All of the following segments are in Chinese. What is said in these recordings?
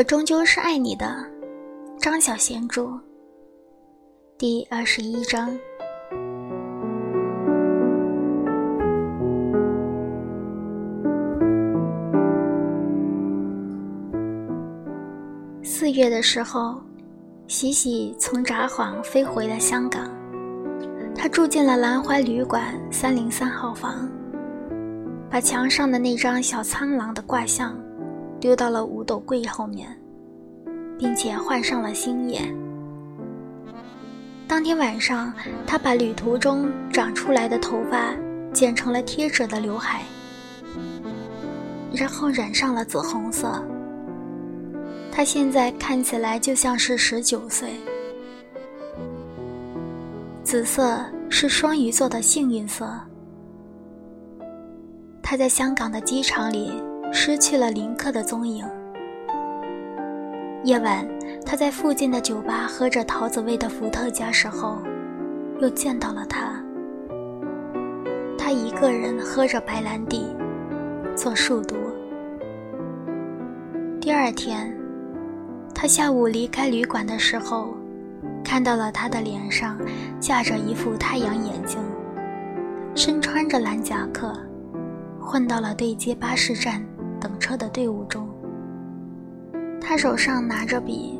我终究是爱你的，张小娴著。第二十一章。四月的时候，喜喜从札幌飞回了香港，他住进了兰怀旅馆三零三号房，把墙上的那张小苍狼的卦象。丢到了五斗柜后面，并且换上了新叶。当天晚上，他把旅途中长出来的头发剪成了贴着的刘海，然后染上了紫红色。他现在看起来就像是十九岁。紫色是双鱼座的幸运色。他在香港的机场里。失去了林克的踪影。夜晚，他在附近的酒吧喝着桃子味的伏特加时候，又见到了他。他一个人喝着白兰地，做数独。第二天，他下午离开旅馆的时候，看到了他的脸上架着一副太阳眼镜，身穿着蓝夹克，混到了对接巴士站。等车的队伍中，他手上拿着笔，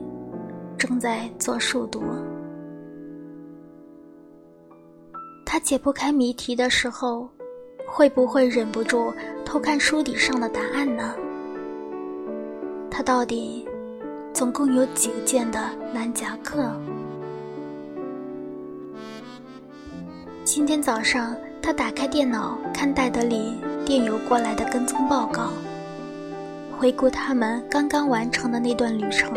正在做数独。他解不开谜题的时候，会不会忍不住偷看书底上的答案呢？他到底总共有几件的蓝夹克？今天早上，他打开电脑看戴德里电邮过来的跟踪报告。回顾他们刚刚完成的那段旅程，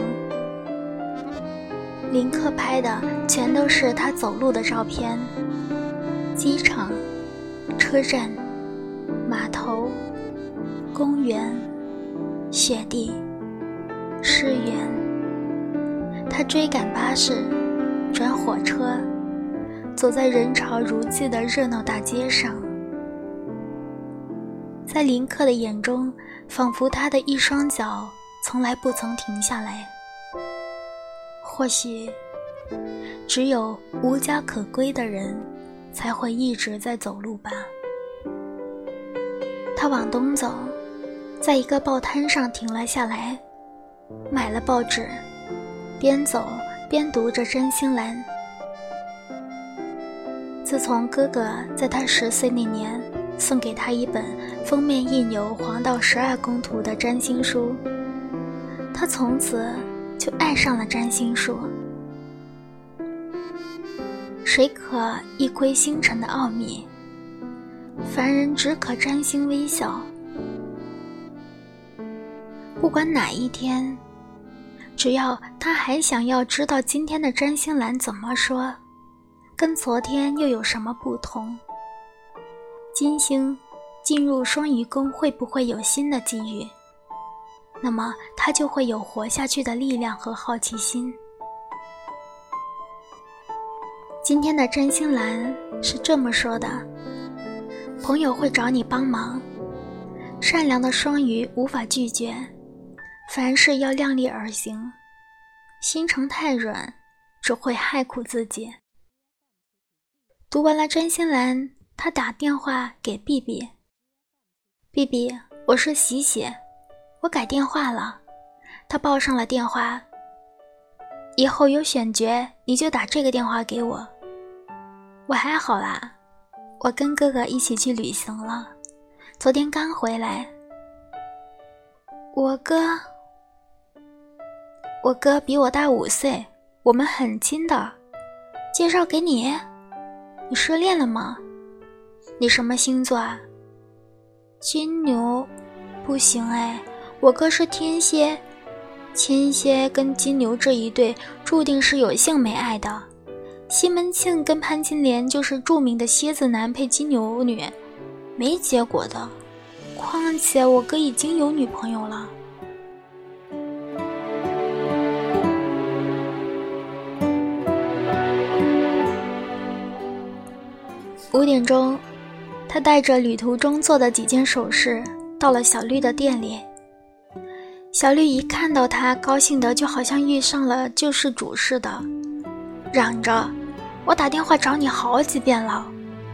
林克拍的全都是他走路的照片。机场、车站、码头、公园、雪地、诗园。他追赶巴士，转火车，走在人潮如寄的热闹大街上。在林克的眼中，仿佛他的一双脚从来不曾停下来。或许，只有无家可归的人，才会一直在走路吧。他往东走，在一个报摊上停了下来，买了报纸，边走边读着占星蓝。自从哥哥在他十岁那年。送给他一本封面印有黄道十二宫图的占星书，他从此就爱上了占星术。谁可一窥星辰的奥秘？凡人只可占星微笑。不管哪一天，只要他还想要知道今天的占星栏怎么说，跟昨天又有什么不同？金星进入双鱼宫会不会有新的机遇？那么他就会有活下去的力量和好奇心。今天的占星栏是这么说的：朋友会找你帮忙，善良的双鱼无法拒绝，凡事要量力而行，心肠太软只会害苦自己。读完了占星栏。他打电话给 B B，B B，我是喜喜，我改电话了。他报上了电话。以后有选角，你就打这个电话给我。我还好啦，我跟哥哥一起去旅行了，昨天刚回来。我哥，我哥比我大五岁，我们很亲的。介绍给你，你失恋了吗？你什么星座啊？金牛，不行哎，我哥是天蝎，天蝎跟金牛这一对注定是有性没爱的。西门庆跟潘金莲就是著名的蝎子男配金牛女，没结果的。况且我哥已经有女朋友了。五点钟。他带着旅途中做的几件首饰到了小绿的店里。小绿一看到他，高兴的就好像遇上了救世主似的，嚷着：“我打电话找你好几遍了，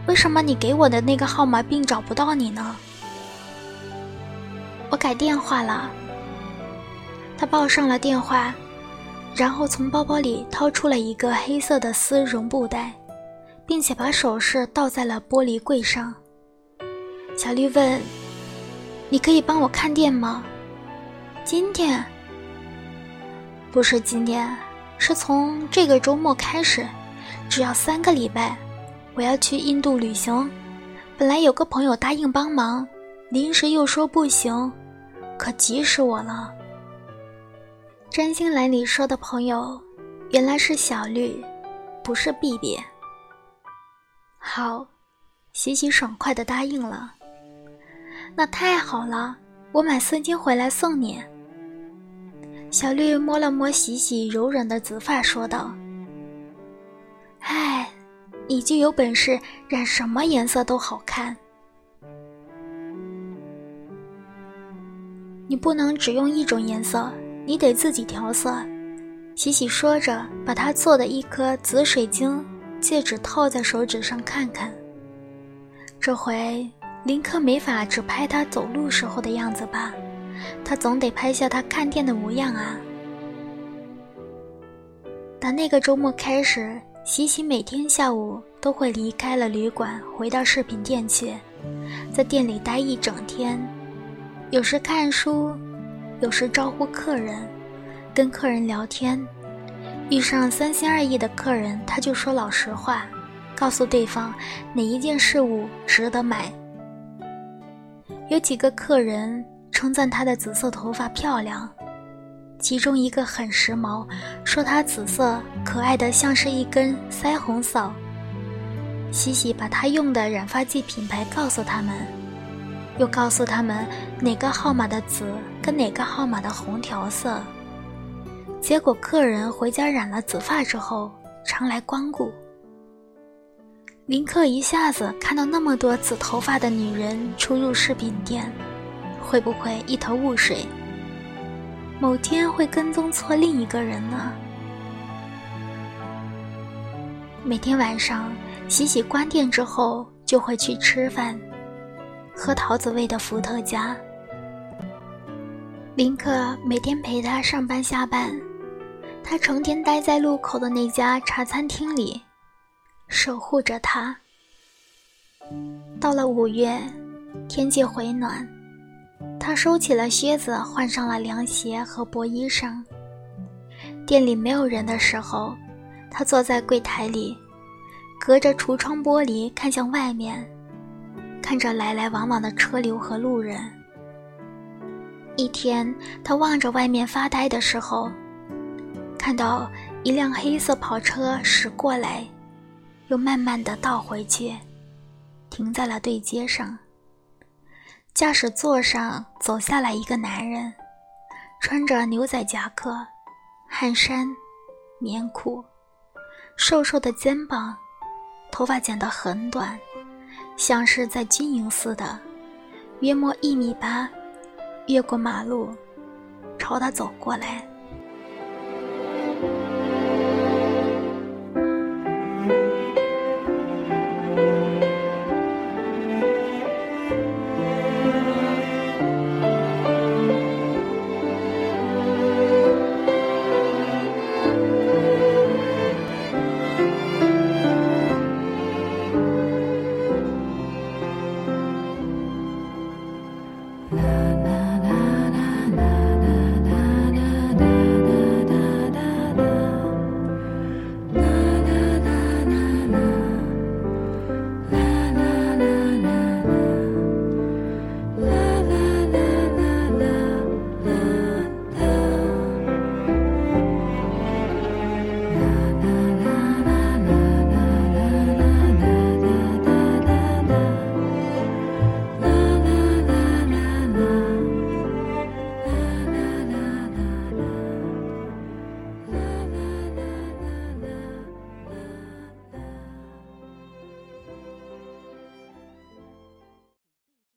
为什么你给我的那个号码并找不到你呢？”我改电话了。他报上了电话，然后从包包里掏出了一个黑色的丝绒布袋，并且把首饰倒在了玻璃柜上。小绿问：“你可以帮我看店吗？”今天不是今天，是从这个周末开始，只要三个礼拜，我要去印度旅行。本来有个朋友答应帮忙，临时又说不行，可急死我了。占星栏里说的朋友，原来是小绿，不是 B B。好，喜喜爽快的答应了。那太好了，我买丝巾回来送你。小绿摸了摸喜喜柔软的紫发，说道：“唉，你就有本事染什么颜色都好看。你不能只用一种颜色，你得自己调色。”喜喜说着，把他做的一颗紫水晶戒指套在手指上看看。这回林克没法只拍他走路时候的样子吧？他总得拍下他看店的模样啊！打那个周末开始，喜喜每天下午都会离开了旅馆，回到饰品店去，在店里待一整天，有时看书，有时招呼客人，跟客人聊天。遇上三心二意的客人，他就说老实话，告诉对方哪一件事物值得买。有几个客人。称赞她的紫色头发漂亮，其中一个很时髦，说她紫色可爱的像是一根腮红扫。西西把她用的染发剂品牌告诉他们，又告诉他们哪个号码的紫跟哪个号码的红调色。结果客人回家染了紫发之后常来光顾。林克一下子看到那么多紫头发的女人出入饰品店。会不会一头雾水？某天会跟踪错另一个人呢？每天晚上，喜喜关店之后就会去吃饭，喝桃子味的伏特加。林克每天陪她上班下班，他成天待在路口的那家茶餐厅里，守护着他。到了五月，天气回暖。他收起了靴子，换上了凉鞋和薄衣裳。店里没有人的时候，他坐在柜台里，隔着橱窗玻璃看向外面，看着来来往往的车流和路人。一天，他望着外面发呆的时候，看到一辆黑色跑车驶过来，又慢慢的倒回去，停在了对街上。驾驶座上走下来一个男人，穿着牛仔夹克、汗衫、棉裤，瘦瘦的肩膀，头发剪得很短，像是在军营似的，约莫一米八，越过马路，朝他走过来。